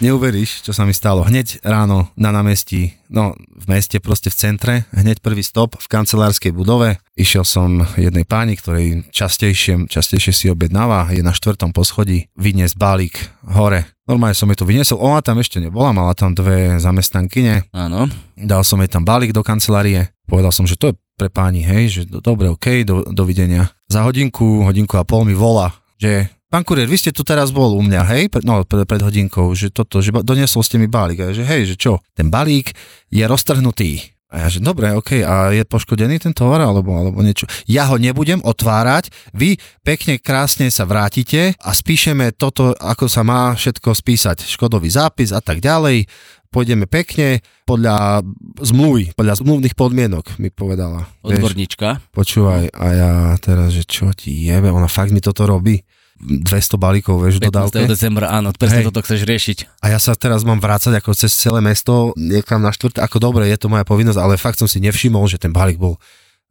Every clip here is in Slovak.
neuveríš, čo sa mi stalo. Hneď ráno na námestí, no v meste, proste v centre, hneď prvý stop v kancelárskej budove. Išiel som jednej páni, ktorej častejšie, častejšie si objednáva, je na štvrtom poschodí, vyniesť balík hore. Normálne som jej to vyniesol, ona tam ešte nebola, mala tam dve zamestnankyne. Áno. Dal som jej tam balík do kancelárie, povedal som, že to je pre páni, hej, že do, dobre, OK, do, dovidenia. Za hodinku, hodinku a pol mi volá, že Pán kurier, vy ste tu teraz bol u mňa, hej, pred, no pred, pred hodinkou, že toto, že doniesol ste mi balík. A že hej, že čo, ten balík je roztrhnutý. A ja, že dobre, OK, a je poškodený ten tovar alebo, alebo niečo. Ja ho nebudem otvárať, vy pekne, krásne sa vrátite a spíšeme toto, ako sa má všetko spísať, škodový zápis a tak ďalej. Pôjdeme pekne podľa zmluvy, podľa zmluvných podmienok, mi povedala. Odborníčka. Vieš, počúvaj, a ja teraz, že čo ti jebe, ona fakt mi toto robí. 200 balíkov, vieš, 15. dodávke. decembra, áno, presne toto chceš riešiť. A ja sa teraz mám vrácať ako cez celé mesto, niekam na štvrt, ako dobre, je to moja povinnosť, ale fakt som si nevšimol, že ten balík bol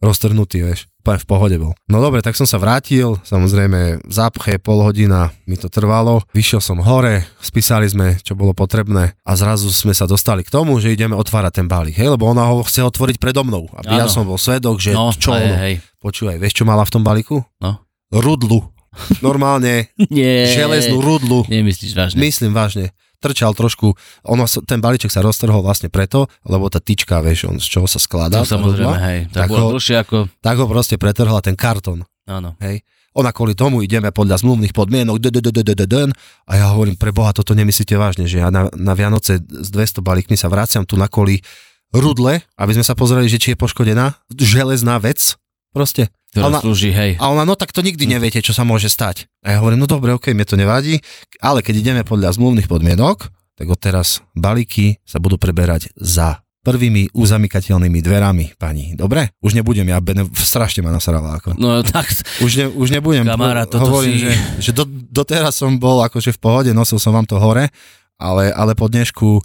roztrhnutý, vieš, úplne v pohode bol. No dobre, tak som sa vrátil, samozrejme v zápche pol hodina mi to trvalo, vyšiel som hore, spísali sme, čo bolo potrebné a zrazu sme sa dostali k tomu, že ideme otvárať ten balík, hej, lebo ona ho chce otvoriť predo mnou, aby Áno. ja som bol svedok, že No, čo hej, ono. hej. Počúvaj, vieš, čo mala v tom balíku? No. Rudlu. Normálne Nie. železnú rudlu. Nemyslíš vážne. Myslím vážne. Trčal trošku, ono, ten balíček sa roztrhol vlastne preto, lebo tá tyčka, vieš, on z čoho sa skladá. To samozrejme, rudla, hej. tak Tak, ho- dlhšie ako... tak ho proste pretrhla ten karton. Áno. Hej. Ona kvôli tomu ideme podľa zmluvných podmienok a ja hovorím, pre Boha, toto nemyslíte vážne, že ja na, na Vianoce s 200 balíkmi sa vraciam tu na koli rudle, aby sme sa pozreli, že či je poškodená železná vec, proste. Ktorá Ona- slúži, hej. A ona, no tak to nikdy neviete, čo sa môže stať. A ja hovorím, no dobre, ok, mne to nevadí, ale keď ideme podľa zmluvných podmienok, tak odteraz balíky sa budú preberať za prvými uzamykateľnými dverami, pani. Dobre? Už nebudem, ja bene, strašne ma nasrala. Ako. No tak, Už, ne, už nebudem. Kamarát, toto hovorím, si- že, že do, doteraz som bol akože v pohode, nosil som vám to hore, ale, ale po dnešku,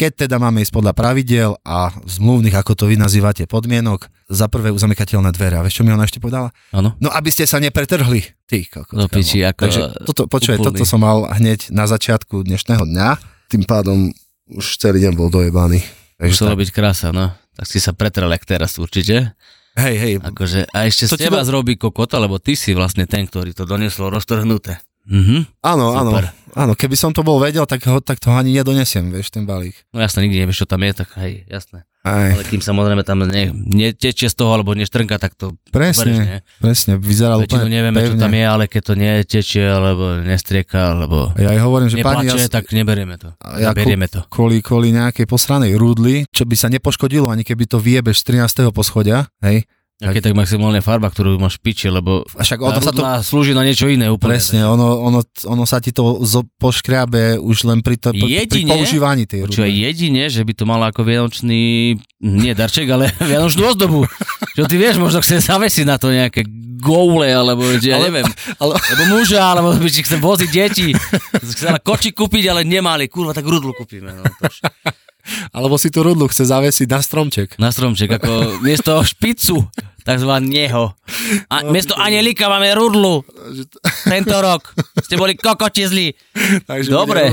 keď teda máme ísť podľa pravidel a zmluvných, ako to vy nazývate, podmienok, za prvé uzamykateľné dvere. A vieš, čo mi ona ešte povedala? áno. No, aby ste sa nepretrhli. Ty, kokos, Do piči, ako Takže toto, úplný. toto som mal hneď na začiatku dnešného dňa. Tým pádom už celý deň bol dojebaný. Takže Muselo tak. byť krása, no. Tak si sa pretral jak teraz určite. Hej, hej, Akože, a ešte To z teba do- zrobí kokota, lebo ty si vlastne ten, ktorý to doneslo roztrhnuté. Mhm. áno, áno, Super. áno, keby som to bol vedel, tak, ho, tak to ani nedonesiem, vieš, ten balík. No jasne, nikdy nevieš, čo tam je, tak hej, jasné. Aj, Ale kým samozrejme tam ne, netečie z toho, alebo neštrnka, tak to presne, berieš, nie? presne, vyzerá úplne nevieme, čo tam je, ale keď to netečie, alebo nestrieka, alebo Ja aj hovorím, že pani, ja, tak neberieme to. ja Zaberieme to. kvôli, kvôli nejakej posranej rúdli, čo by sa nepoškodilo, ani keby to viebeš z 13. poschodia, hej, A keď tak maximálne farba, ktorú máš piči, lebo a však ono sa to slúži na niečo iné úplne. Presne, ono, ono, ono sa ti to zo, poškriabe už len pri, to, pri, pri Jedine- používaní tej Čo je jedine, že by to malo ako vianočný, nie darček, ale vianočnú ozdobu. Čo ty vieš, možno chce zavesiť na to nejaké goule, alebo ja Ale- neviem, ale- alebo muža, alebo by si chce voziť deti. Chcela koči kúpiť, ale nemali, kurva, tak rudlu kúpime. No, to už. Alebo si tú rudlu chce zavesiť na stromček. Na stromček, ako miesto špicu, takzvaného. A miesto anielika máme rudlu. Tento rok. Ste boli kokoti zlí. Takže Dobre.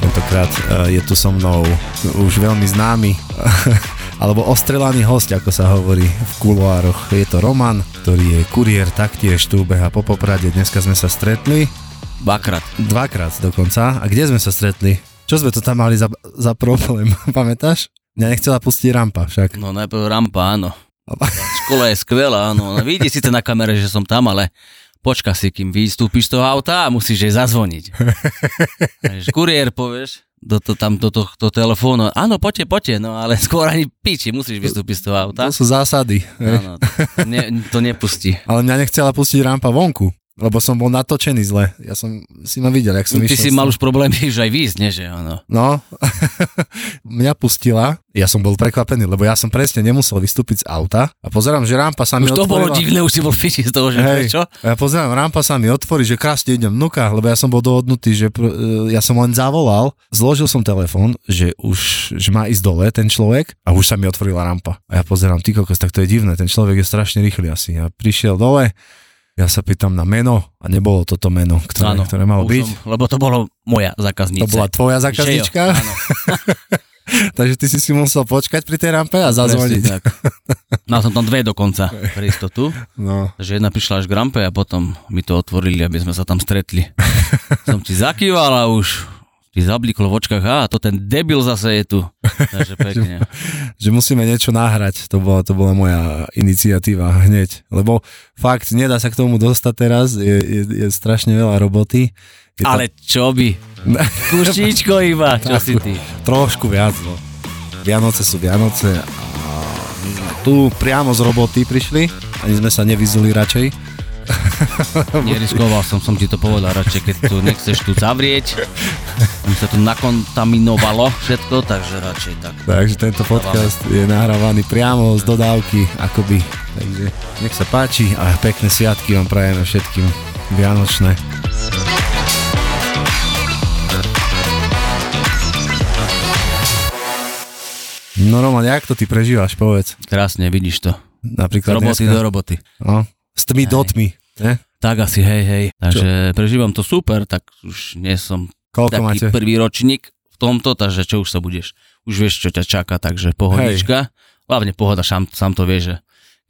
Tentokrát eh, je tu so mnou už veľmi známy alebo ostrelaný host, ako sa hovorí v kuloároch. Je to Roman, ktorý je kuriér, taktiež tu beha po Poprade. Dneska sme sa stretli, Dvakrát. dvakrát dokonca. A kde sme sa stretli? Čo sme to tam mali za, za problém, pamätáš? Mňa nechcela pustiť rampa však. No najprv rampa, áno. Škola je skvelá, áno. Vidí síce na kamere, že som tam, ale počka si, kým vystúpiš z toho auta a musíš jej zazvoniť. Kuriér povieš, do, to, tam do tohto telefónu, áno, poďte, poďte, no ale skôr ani piči, musíš vystúpiť z toho auta. To sú zásady. Áno, to, ne, to nepustí. Ale mňa nechcela pustiť rampa vonku, lebo som bol natočený zle. Ja som si ma videl, jak som Ty išiel. si s- mal už problémy, že aj výjsť, nie že áno. No, mňa pustila, ja som bol prekvapený, lebo ja som presne nemusel vystúpiť z auta a pozerám, že rampa sa mi Už to bolo divné, už si bol v piči z toho, že Hej, a ja pozerám, rampa sa mi otvorí, že krásne idem vnúka, lebo ja som bol dohodnutý, že pr- e, ja som len zavolal, zložil som telefón, že už že má ísť dole ten človek a už sa mi otvorila rampa. A ja pozerám, ty kokos, tak to je divné, ten človek je strašne rýchly asi. Ja prišiel dole, ja sa pýtam na meno a nebolo toto meno, ktoré, Áno, ktoré malo byť. Som, lebo to bolo moja zákazníca. To bola tvoja jo, zákaznička, áno, takže ty si si musel počkať pri tej rampe a presne zazvoniť. tak. Mal som tam dve dokonca pre istotu. No, Takže jedna prišla až k rampe a potom mi to otvorili, aby sme sa tam stretli. som ti zakýval a už ti zabliklo v očkách, a to ten debil zase je tu. Takže pekne. že musíme niečo nahrať, to bola, to bola moja iniciatíva hneď, lebo fakt nedá sa k tomu dostať teraz, je, je, je strašne veľa roboty. Je Ale čo by? Kuštíčko iba, čo si ty? trošku viac, no. Vianoce sú Vianoce a my sme tu priamo z roboty prišli, ani sme sa nevyzuli radšej. Neriskoval som, som ti to povedal radšej, keď tu nechceš tu zavrieť. Mi sa tu nakontaminovalo všetko, takže radšej tak. Takže tento podcast je nahrávaný priamo z dodávky, akoby. Takže nech sa páči a pekné sviatky vám prajeme všetkým Vianočné. No Roman, jak to ty prežívaš, povedz. Krásne, vidíš to. Napríklad roboty dneska. do roboty. No, s tmy Hej. do tmy. Ne? Tak asi, hej, hej. Takže prežívam to super, tak už nie som Koľko taký máte? prvý ročník v tomto, takže čo už sa budeš, už vieš, čo ťa čaká, takže pohodička. Hlavne pohoda, sám, sám to vieš, že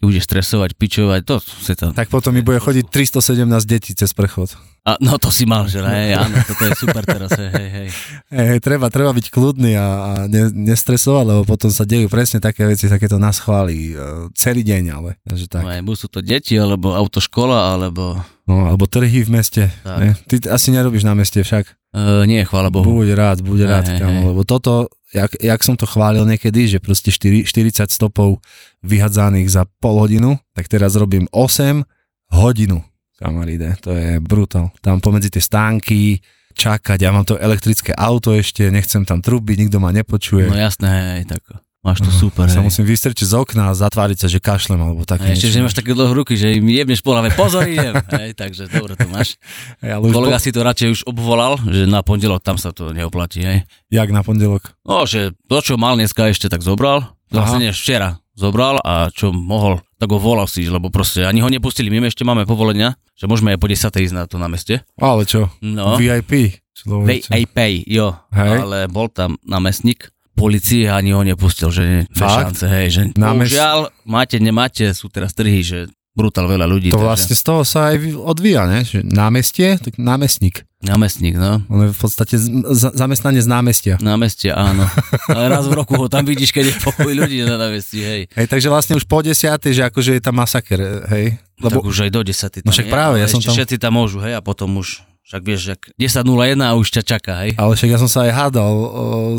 budeš stresovať, pičovať, to si to... Tak potom mi bude chodiť 317 detí cez prechod. A, no to si mal, že hej, áno, toto je super teraz, hej, hej, hej. Hej, treba, treba byť kľudný a, a ne, nestresovať, lebo potom sa dejú presne také veci, takéto nás chváli uh, celý deň, ale takže tak. No, buď sú to deti, alebo autoškola, alebo... No, alebo trhy v meste. Tak. Ne? Ty asi nerobíš na meste však. Uh, nie, chvála Bohu. Buď rád, buď Hej, rád, hej. lebo toto, jak, jak som to chválil niekedy, že proste 4, 40 stopov vyhadzaných za pol hodinu, tak teraz robím 8 hodinu, kamaríde, to je brutál. Tam pomedzi tie stánky, čakať, ja mám to elektrické auto ešte, nechcem tam trubiť, nikto ma nepočuje. No jasné, hej, tak máš to No, super, sa hej. musím vystrčiť z okna a zatváriť sa, že kašlem, alebo A také ešte, že máš také dlhé ruky, že im jebneš po hlave, pozor, idem. Hej, takže dobre to máš. Hej, ale Kolega po, si to radšej už obvolal, že na pondelok tam sa to neoplatí, hej. jak na pondelok? No, že to, čo mal dneska ešte, tak zobral. Vlastne nie, včera zobral a čo mohol, tak ho volal si, lebo proste ani ho nepustili. My ešte máme povolenia, že môžeme aj po 10. ísť na to na meste. Ale čo? No, VIP. Človeče. pay, jo. Hej. Ale bol tam námestník policie a ani ho nepustil, že nie, šance, hej, že bohužiaľ, máte, nemáte, sú teraz trhy, že brutál veľa ľudí. To takže- vlastne z toho sa aj odvíja, ne? Že námestie, tak námestník. Námestník, no. On je v podstate z- z- zamestnanie z námestia. Na meste, áno. Ale raz v roku ho tam vidíš, keď je pokoj ľudí na námestí, hej. Hej, takže vlastne už po desiatej, že akože je tam masaker, hej? Lebo, tak už aj do 10. No však práve, ja som tam- Všetci tam môžu, hej, a potom už, však vieš, že 10.01 a už ťa čaká, hej. ale však ja som sa aj hádal o,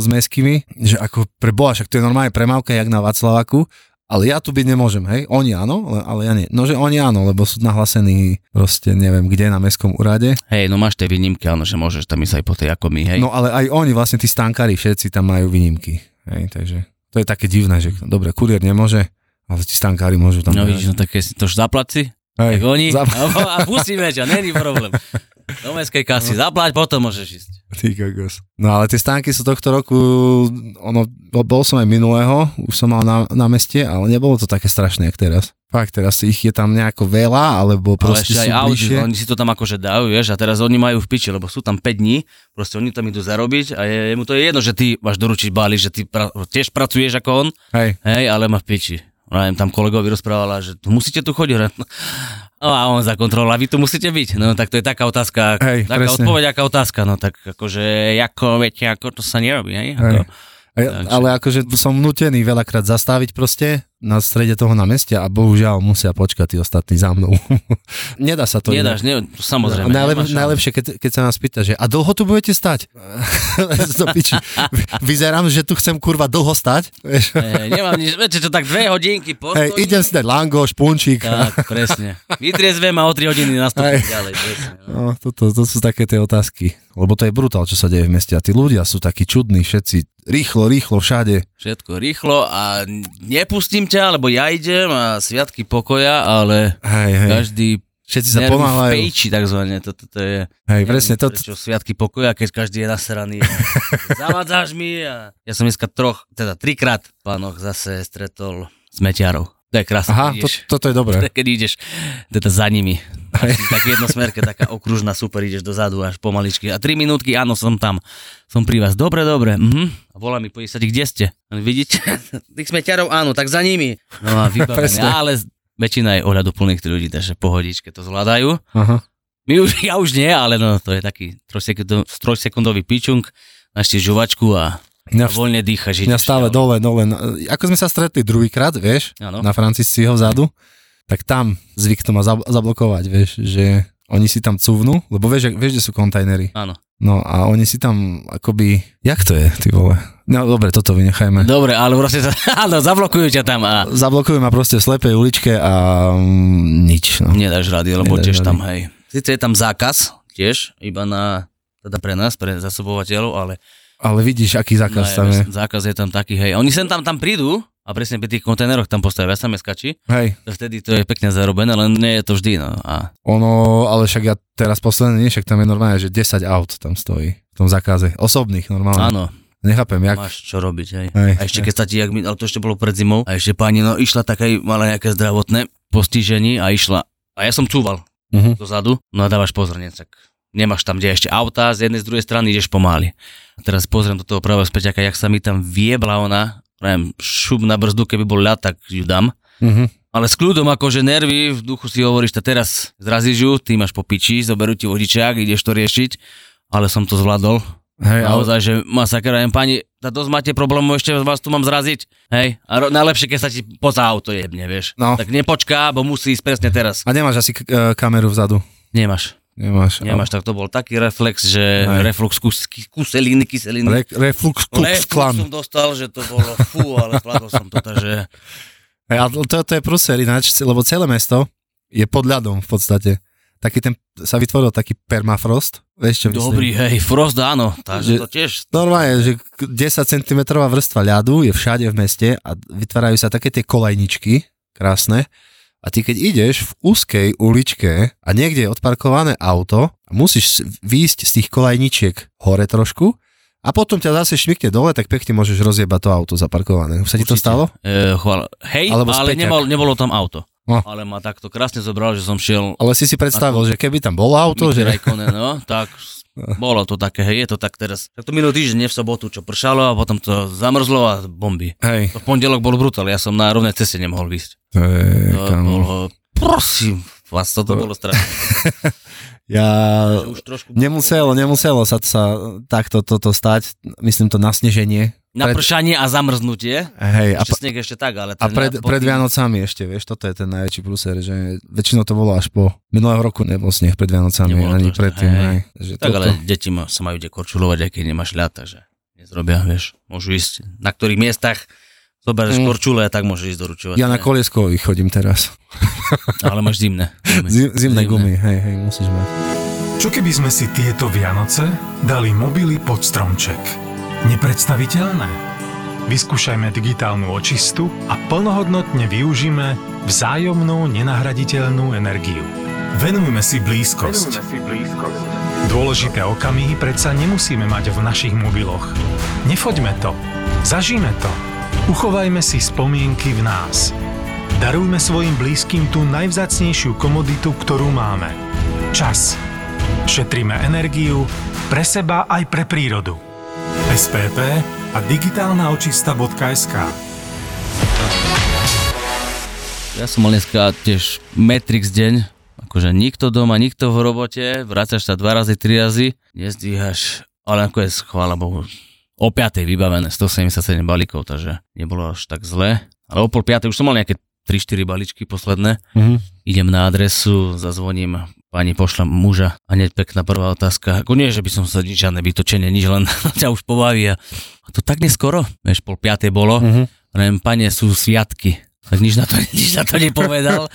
s meskými, že ako pre Boha, však to je normálne premávka, jak na Václavaku, ale ja tu byť nemôžem, hej? Oni áno, ale, ja nie. No, že oni áno, lebo sú nahlasení proste neviem kde na mestskom úrade. Hej, no máš tie výnimky, áno, že môžeš tam ísť aj po tej ako my, hej. No ale aj oni, vlastne tí stánkári, všetci tam majú výnimky. Hej, takže to je také divné, že dobre, kuriér nemôže, ale tí stánkári môžu tam. No vidíš, no tak keď si to zaplaci, Hej, tak oni, za- a, pustíme ťa, není problém. Do mestskej kasy zaplať, potom môžeš ísť. Ty kokos. No ale tie stánky sú tohto roku, ono, bol som aj minulého, už som mal na, na meste, ale nebolo to také strašné, jak teraz. Fakt, teraz ich je tam nejako veľa, alebo Ale proste ešte sú aj Audi, bližšie. oni si to tam akože dajú, vieš, a teraz oni majú v piči, lebo sú tam 5 dní, proste oni tam idú zarobiť a je, je mu to jedno, že ty máš doručiť balík, že ty pra, tiež pracuješ ako on, Hej, hej, ale má v piči. Im tam kolegovi rozprávala, že tu musíte tu chodiť. No a on za kontrolu, a vy tu musíte byť. No tak to je taká otázka, Hej, taká presne. odpoveď, aká otázka. No tak akože, ako, viete, ako to sa nerobí, hej? Ako, hej. Takže- ale akože som nutený veľakrát zastaviť proste na strede toho námestia a bohužiaľ musia počkať tí ostatní za mnou. Nedá sa to. Nedáš, ne, samozrejme. Najlep, najlepšie, keď, keď sa nás pýta, že a dlho tu budete stať? Vyzerám, že tu chcem kurva dlho stať. Hej, nemám nič, viete čo, tak dve hodinky Hej, postojím. idem si dať langoš, punčík. Tak, presne. Vytriezvem a o 3 hodiny nastúpim Hej. ďalej. Presne. no. No, toto, to sú také tie otázky. Lebo to je brutál, čo sa deje v meste. A tí ľudia sú takí čudní, všetci rýchlo, rýchlo, všade. Všetko rýchlo a nepustím ťa, lebo ja idem a sviatky pokoja, ale Hej, hej. každý Všetci sa nervy v pomáhajú. pejči takzvané. Toto to je... Hej, presne, to, Prečo sviatky pokoja, keď každý je nasraný. Zavadzáš mi a... Ja som dneska troch, teda trikrát pánoch zase stretol smeťarov. To je krásne, Aha, to, toto je dobré. keď ideš teda za nimi. Tak jednosmerke, taká okružná, super, ideš dozadu až pomaličky. A tri minútky, áno, som tam. Som pri vás. Dobre, dobre. Mhm. A volá mi, poď sa kde ste? Vidíte? Tých smeťarov, áno, tak za nimi. No a vybavené. Ale väčšina je ohľadu plných tých ľudí, takže pohodičke to zvládajú. Aha. My už, ja už nie, ale no, to je taký trojsekundový, pičung, našti žuvačku a, Mňa, voľne dýchaš. mňa stále dole, dole. Ako sme sa stretli druhýkrát, vieš, Áno. na Francisciho vzadu, tak tam zvyk to zab- zablokovať, vieš, že oni si tam cuvnú, lebo vieš, vieš, kde sú kontajnery. Áno. No a oni si tam akoby, jak to je, ty vole? No dobre, toto vynechajme. Dobre, ale proste áno, zablokujú ťa tam a Zablokujú ma proste v slepej uličke a mm, nič. No. nedáš rady, lebo Nedáš tiež rady. tam, hej. Sice je tam zákaz, tiež, iba na, teda pre nás, pre zasobovateľov, ale Ale vidíš, aký zákaz no, tam je. zákaz je tam taký, hej. Oni sem tam tam prídu a presne pri tých kontajneroch tam postavia SMSkači, Hej, vtedy to je pekne zarobené, len nie je to vždy, no. A ono, ale však ja teraz posledne, nie, však tam je normálne, že 10 aut tam stojí v tom zákaze. Osobných normálne. áno, Nechápem, jak. máš čo robiť, hej. Hej, A ešte hej. keď sa ti, jak mi, ale to ešte bolo pred zimou, a ešte pani, no išla taká, mala nejaké zdravotné postiženie a išla, a ja som cúval Mhm. dozadu, no a dávaš pozor, nie, tak nemáš tam, kde ešte auta, z jednej, z druhej strany ideš pomaly. A teraz pozriem do toho pravého späťaka, jak sa mi tam viebla ona, prajem, šup na brzdu, keby bol ľad, tak ju dám. Mhm. Ale s kľudom, akože nervy, v duchu si hovoríš, že teraz zrazíš ju, ty máš po piči, zoberú ti vodičák, ideš to riešiť, ale som to zvládol. Hej, ale, Naozaj, že masakra, jen pani, tá dosť máte problémov, ešte vás tu mám zraziť. Hej, a ro- najlepšie, keď sa ti poza auto jebne, vieš. No. Tak nepočká, bo musí ísť presne teraz. a nemáš asi k- e, kameru vzadu. Nemáš, Nemáš. nemáš, tak to bol taký reflex, že Hej. reflux kus, kuseliny, kyseliny. Re, reflux Reflux klan. som dostal, že to bolo fú, ale zvládol som to, takže a to, to je prúser ináč, lebo celé mesto je pod ľadom v podstate. Taký ten, sa vytvoril taký permafrost, vieš čo myslím? dobrý, hej, frost áno, takže Že- to tiež Normálne, že k- 10 cm vrstva ľadu je všade v meste a vytvárajú sa také tie kolajničky, krásne. A ty keď ideš v úzkej uličke a niekde je odparkované auto, musíš výjsť z tých kolajničiek hore trošku a potom ťa zase šmikne dole, tak pekne môžeš rozjebať to auto zaparkované. Už sa ti to stalo? E, chvala. Hej, Alebo ale nebol, nebolo tam auto. No. Ale ma takto krásne zobral, že som šiel Ale si si predstavil, že keby tam bolo auto, že... Raikkonen, no, tak bolo to také, hej, je to tak teraz. Tak to minulý týždeň, nie v sobotu, čo pršalo a potom to zamrzlo a bomby. Hej, To v pondelok bol brutál, ja som na rovnej ceste nemohol výsť. to je... To bolo, prosím vás, toto bolo strašné. Ja... Už trošku... Nemuselo, nemuselo sa, sa takto toto stať, myslím to nasneženie. Na pred- pršanie a zamrznútie. Hej, a, Ešte sneh ešte tak, ale... a pred, na- pred Vianocami ešte, vieš, toto je ten najväčší pluser, že väčšinou to bolo až po minulého roku nebol sneh pred Vianocami, Nebolo ani predtým. hej. Hej. Že Tak toto, ale deti ma, sa majú kde korčulovať, aj keď nemáš ľad, takže nezrobia, vieš. Môžu ísť na ktorých miestach, zoberieš Mm. korčule a tak môžeš ísť do ručovať. ja na kolieskovi chodím teraz. Ale máš zimné. Zim, zimné gumy, hej, hej, musíš mať. Čo keby sme si tieto Vianoce dali mobily pod stromček? Nepredstaviteľné? Vyskúšajme digitálnu očistu a plnohodnotne využíme vzájomnú nenahraditeľnú energiu. Venujme si blízkosť. Dôležité okamihy predsa nemusíme mať v našich mobiloch. Nefoďme to. Zažíme to. Uchovajme si spomienky v nás. Darujme svojim blízkym tú najvzácnejšiu komoditu, ktorú máme. Čas. Šetríme energiu pre seba aj pre prírodu. SPP a digitálna očista.sk Ja som mal dneska tiež Matrix deň, akože nikto doma, nikto v robote, vracaš sa dva razy, tri razy, nezdvíhaš, ale ako je, chvála Bohu, o 5. vybavené 177 balíkov, takže nebolo až tak zle. Ale o pol piatej už som mal nejaké 3-4 balíčky posledné. Mhm. Idem na adresu, zazvoním, pani pošla muža a hneď pekná prvá otázka. Ako nie, že by som sa nič, žiadne vytočenie, nič, len ťa už pobaví. A a to tak neskoro, vieš, pol piatej bolo. Mhm. A neviem, pane, sú sviatky. Tak nič na to, nič na to nepovedal.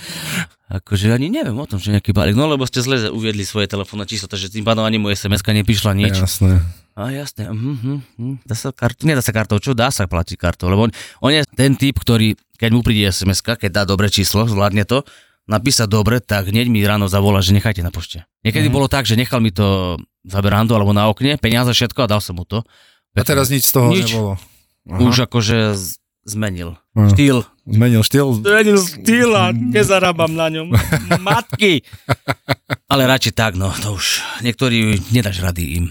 Akože ani neviem o tom, že nejaký balík. No lebo ste zle uviedli svoje telefónne číslo, takže tým pádom ani mu SMS-ka neprišla nič. Jasné. A jasné, mhm, mhm, mhm. Dá sa kartou, nedá sa kartou, čo dá sa platiť kartou, lebo on, on je ten typ, ktorý, keď mu príde sms keď dá dobré číslo, zvládne to, napísať dobre, tak hneď mi ráno zavolá, že nechajte na pošte. Niekedy Mhm. bolo tak, že nechal mi to za berandu alebo na okne, peniaze všetko a dal som mu to. A teraz nič z toho Nič. nebolo. Už akože z- zmenil. Aha. Štýl. Zmenil štýl. Zmenil štýl a nezarábam na ňom. Matky. Ale radšej tak, no, to už niektorí nedáš rady im.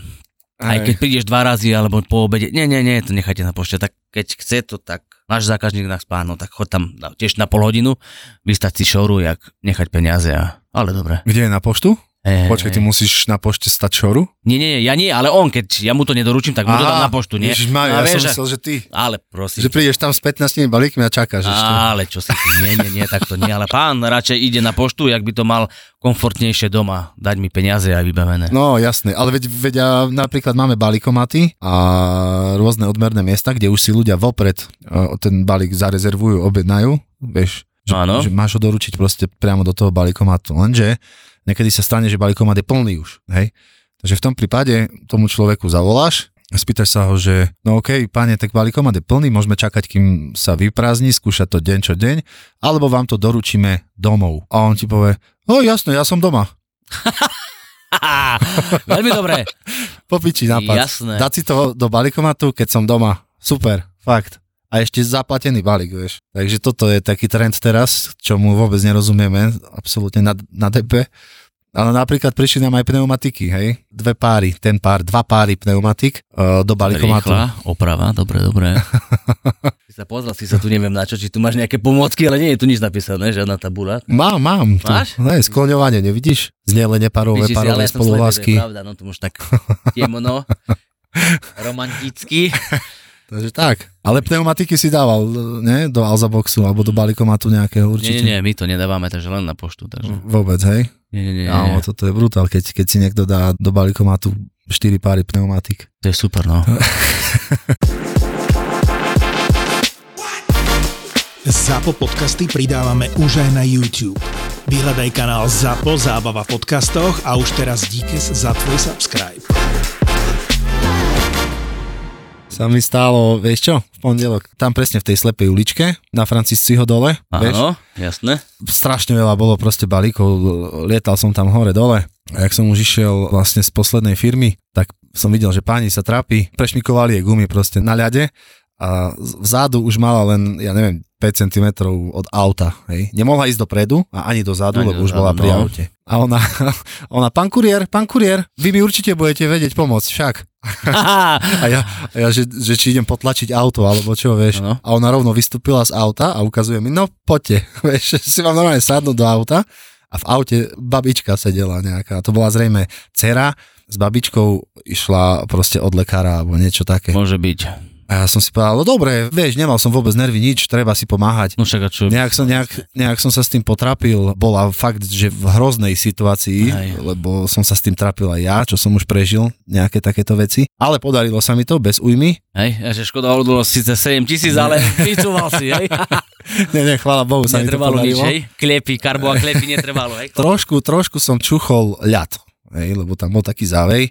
Aj keď prídeš dva razy alebo po obede, nie, nie, nie, to nechajte na pošte, tak keď chce to, tak náš zákazník nás spáno, tak chod tam na- tiež na pol hodinu, vystať si šoru, jak nechať peniaze a, ale dobre. Kde je na poštu? E, Počkaj, ty musíš na pošte stať šoru? Nie, nie, ja nie, ale on, keď ja mu to nedoručím, tak mu to dám na poštu, nie? Ježišmarja, A ja vieš, som myslel, že ty. Ale prosím. Že prídeš tam s 15 balíkmi a čakáš ešte. Ale čo si ty, nie, nie, nie, tak to nie, ale pán radšej ide na poštu, jak by to mal komfortnejšie doma, dať mi peniaze a vybavené. No jasné, ale veď, veď a napríklad máme balíkomaty a rôzne odmerné miesta, kde už si ľudia vopred uh, ten balík zarezervujú, objednajú, vieš, že, že máš ho doručiť proste priamo do toho balíkomatu. Lenže niekedy sa stane, že balíkomat je plný už, hej. Takže v tom prípade tomu človeku zavoláš, spýtaš sa ho, že no okej, páne, tak balíkomat je plný, môžeme čakať, kým sa vyprázdni, skúšať to deň čo deň, alebo vám to doručíme domov. A on ti povie, no jasné, ja som doma. Veľmi dobré. Popiči nápad. Jasné. Dať si to do balíkomatu, keď som doma. Super, fakt. A ešte zaplatený balík, vieš. Takže toto je taký trend teraz, čo mu vôbec nerozumieme, absolútne na, na DP. Ale napríklad prišli nám aj pneumatiky, hej? Dve páry, ten pár, dva páry pneumatik uh, do balíkomatu. Rýchla oprava, dobre, dobre. si sa pozrel, si sa tu neviem na čo, či tu máš nejaké pomôcky, ale nie je tu nič napísané, žiadna tabula. Mám, mám. Tu. Máš? Ne, skloňovanie, nevidíš? Znielenie párové, Vidíš si, som slepý, spolulásky. to je pravda, no to už tak temno, romanticky. Takže tak. Ale pneumatiky si dával, ne? Do Alzaboxu alebo do balíkomatu nejakého Nie, určite. nie, nie, my to nedávame, takže len na poštu. Takže. Vôbec, hej? Nie, nie, nie, Áno, nie. toto je brutál, keď, keď si niekto dá do balíkomatu 4 páry pneumatik. To je super, no. ZAPO podcasty pridávame už aj na YouTube. Vyhľadaj kanál ZAPO Zábava v podcastoch a už teraz díkes za tvoj subscribe. Sa mi stálo, vieš čo, v pondelok, tam presne v tej slepej uličke, na Francisciho dole, vieš, Áno, jasné. strašne veľa bolo proste balíkov, lietal som tam hore dole a jak som už išiel vlastne z poslednej firmy, tak som videl, že páni sa trápi, prešmikovali jej gumy proste na ľade a vzadu už mala len, ja neviem, 5 cm od auta, hej. Nemohla ísť dopredu a ani dozadu, Ani lebo už bola pri no. aute. A ona, ona, pán kuriér, pán kuriér, vy mi určite budete vedieť pomôcť, však. A ja, a ja že, že či idem potlačiť auto, alebo čo, vieš. Áno. A ona rovno vystúpila z auta a ukazuje mi, no poďte, vieš, si mám normálne sadnúť do auta a v aute babička sedela nejaká. To bola zrejme dcera, s babičkou išla proste od lekára alebo niečo také. Môže byť. A ja som si povedal, no dobre, vieš, nemal som vôbec nervy, nič, treba si pomáhať. No však čo? Nejak som, nejak, nejak som sa s tým potrapil, bola fakt, že v hroznej situácii, Aj. lebo som sa s tým trapil aj ja, čo som už prežil, nejaké takéto veci. Ale podarilo sa mi to bez újmy. Hej, a že škoda odbolo síce 7 tisíc, ale vycúval si, hej? Nie, nie, chvála Bohu, sa mi to Netrvalo nič, podarilo. hej? Klepy, karbo a klepy netrvalo, hej? Trošku, trošku som čuchol ľad, hej, lebo tam bol taký závej.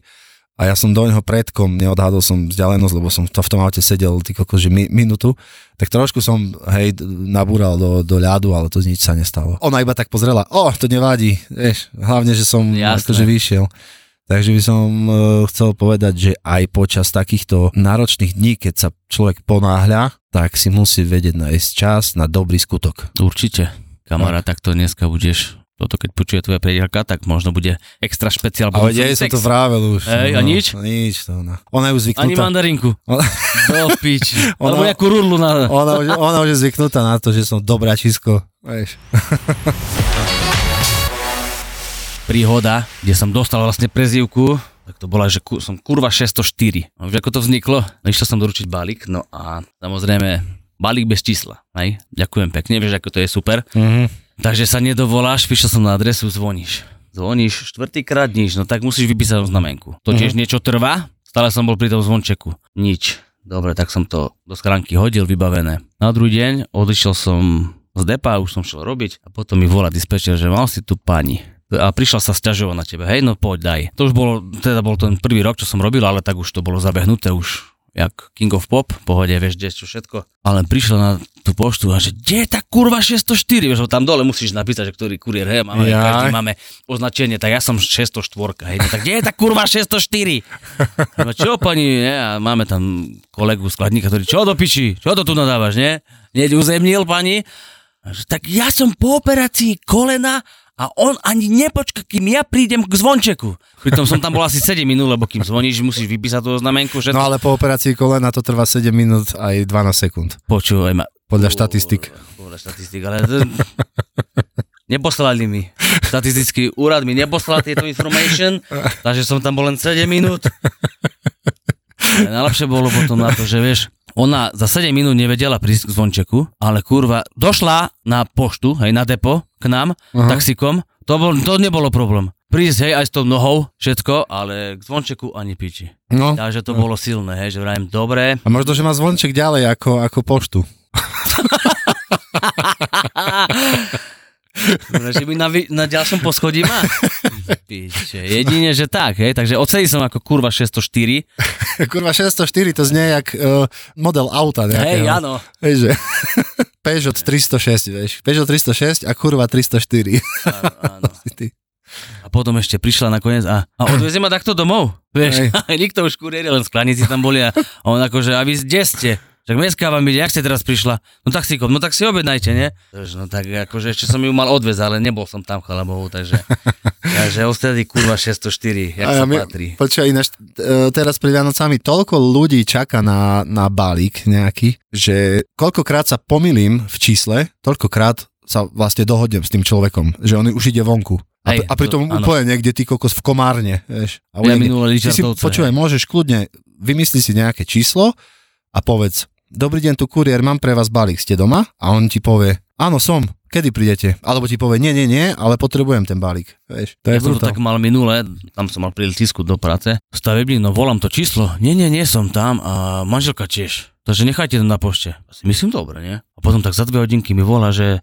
A ja som do neho predkom, neodhadol som vzdialenosť, lebo som to v tom aute sedel ty kokos, že mi, minútu, tak trošku som, hej, nabúral do, do ľadu, ale to nič sa nestalo. Ona iba tak pozrela, o, to nevadí, vieš, hlavne, že som Jasné. akože vyšiel. Takže by som uh, chcel povedať, že aj počas takýchto náročných dní, keď sa človek ponáhľa, tak si musí vedieť nájsť čas na dobrý skutok. Určite. Kamarát, tak to dneska budeš toto keď počuje tvoja priateľka, tak možno bude extra špeciál. Ale jej som to vravel už. Hej, a nič? Nič, to ona. Ona je už Ani zvyknutá. mandarinku. Ona, Do piči. Ona- Alebo nejakú rudlu na... ona, už, ona už je zvyknutá na to, že som dobrá čisko. Vieš. príhoda, kde som dostal vlastne prezývku, tak to bola, že ku, som kurva 604. No, vieš, ako to vzniklo? No, išiel som doručiť balík, no a samozrejme balík bez čísla. Hej? Ďakujem pekne, vieš, ako to je super. Mhm. Takže sa nedovoláš, prišiel som na adresu, zvoníš. Zvoníš štvrtýkrát nič, no tak musíš vypísať znamenku. To tiež niečo trvá, stále som bol pri tom zvončeku. Nič. Dobre, tak som to do schránky hodil, vybavené. Na druhý deň odišiel som z depa, už som šiel robiť a potom mi volá dispečer, že mal si tu pani. A prišla sa sťažovať na tebe, hej, no poď daj. To už bolo, teda bol ten prvý rok, čo som robil, ale tak už to bolo zabehnuté, už jak King of Pop, pohode, vieš, kde čo všetko. Ale prišla na tú poštu a že, kde je tá kurva 604? Vieš, tam dole musíš napísať, že ktorý kuriér, hej, máme, Jaj. každý máme označenie, tak ja som 604, hej, no, tak kde je tá kurva 604? No čo pani, nie? A máme tam kolegu skladníka, ktorý, čo do piči, čo to tu nadávaš, nie? Nieď uzemnil pani? A že, tak ja som po operácii kolena a on ani nepočka, kým ja prídem k zvončeku. Pritom som tam bol asi 7 minút, lebo kým zvoníš, musíš vypísať tú znamenku, že No ale po operácii kolena to trvá 7 minút aj 12 sekúnd. Počúvaj ma. Podľa štatistik. Podľa štatistik, ale... Neposlali mi. Statistický úrad mi neposlal tieto information, takže som tam bol len 7 minút. Ale najlepšie bolo potom na to, že vieš, ona za 7 minút nevedela prísť k zvončeku, ale kurva, došla na poštu, hej, na depo, k nám, Aha. taxikom, to, bol, to nebolo problém. Prísť, hej, aj s tou nohou, všetko, ale k zvončeku ani piči. No. Takže to bolo silné, hej, že vrajím, dobre, A možno, že má zvonček ďalej ako, ako poštu. Dobre, že by na, na ďalšom poschodí má. Piče, jedine, že tak, hej, takže oceli som ako kurva 604. Kurva 604, to znie jak uh, model auta nejakého. Hej, áno. Hej, že Peugeot 306, vieš. Peugeot 306 a kurva 304. áno, áno. A potom ešte prišla nakoniec a, a odvezie ma takto domov. Vieš, nikto už kuriéri, len skladníci tam boli a on akože, a vy kde ste? Tak dneska vám ide, jak ste teraz prišla? No tak si, no tak si objednajte, nie? No tak akože ešte som ju mal odvez, ale nebol som tam, chvala Bohu, takže, takže ostedy kurva 604, jak sa mi- patrí. Počkaj, ináč, e, teraz pri Vianocami toľko ľudí čaká na, na balík nejaký, že koľkokrát sa pomilím v čísle, toľkokrát sa vlastne dohodnem s tým človekom, že on už ide vonku. A, Hej, a pritom to- áno. úplne niekde ty kokos v komárne, vieš. A Ja minulé si, počúvaj, môžeš kľudne, vymysli si nejaké číslo a povedz, dobrý deň, tu kuriér, mám pre vás balík, ste doma? A on ti povie, áno, som, kedy prídete? Alebo ti povie, nie, nie, nie, ale potrebujem ten balík, vieš. To je Ja som to tak mal minule, tam som mal pri letisku do práce. Stavebník, no volám to číslo. Nie, nie, nie som tam a manželka tiež. Takže nechajte to na pošte. Asi myslím dobre, nie? A potom tak za dve hodinky mi volá, že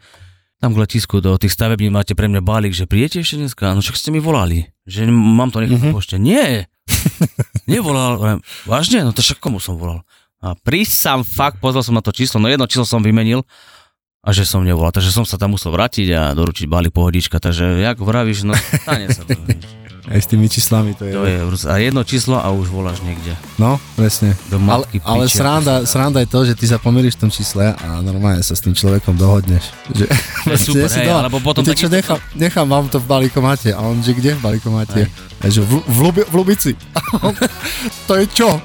tam k letisku do tých stavební máte pre mňa balík, že prídete ešte dneska? No však ste mi volali, že mám to nechať Mhm. na pošte. Nie, nevolal. Vážne? No to však komu som volal? A prísam fakt, pozrel som na to číslo, no jedno číslo som vymenil a že som nevolal, takže som sa tam musel vrátiť a doručiť balík pohodička, takže jak vravíš, no stane sa to. Aj s tými číslami to je. To je a jedno číslo a už voláš niekde. No, presne. Do Ale, matky ale piče, sranda, sranda je to, že ty sa pomýliš v tom čísle a normálne sa s tým človekom dohodneš. Že, To je super, si hej, doma. alebo potom Viete čo, takisto- nechám, nechám vám to v balíkomate. A on, že kde v balíkomate? A že v, v, Lubi, v Lubici. To je čo?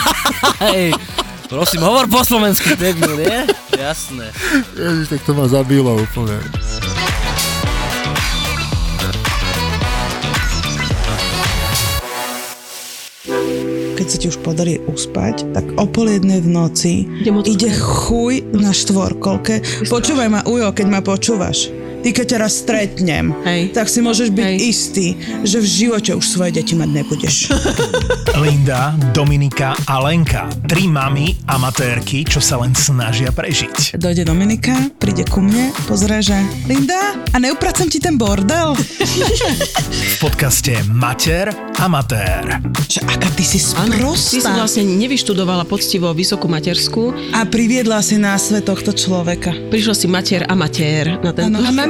Hej, prosím, hovor po slovensky, debil, nie? Jasné. Ježiš, tak to ma zabilo úplne. Keď sa ti už podarí uspať, tak o pol jednej v noci Ide chuj na štvorkolke. Počúvaj ma, Ujo, keď ma počúvaš. Ty keď ťa raz stretnem, Hej. tak si môžeš byť Hej. istý, že v živote už svoje deti mať nebudeš. Linda, Dominika a Lenka. Tri mamy amatérky, čo sa len snažia prežiť. Dojde Dominika, príde ku mne, pozrie, že Linda, a neupracem ti ten bordel? V podcaste Mater Amatér. že aká ty si sprostá. ty si vlastne nevyštudovala poctivo vysokú materskú, A priviedla si na svet tohto človeka. prišla si mater a matér na tento... Áno.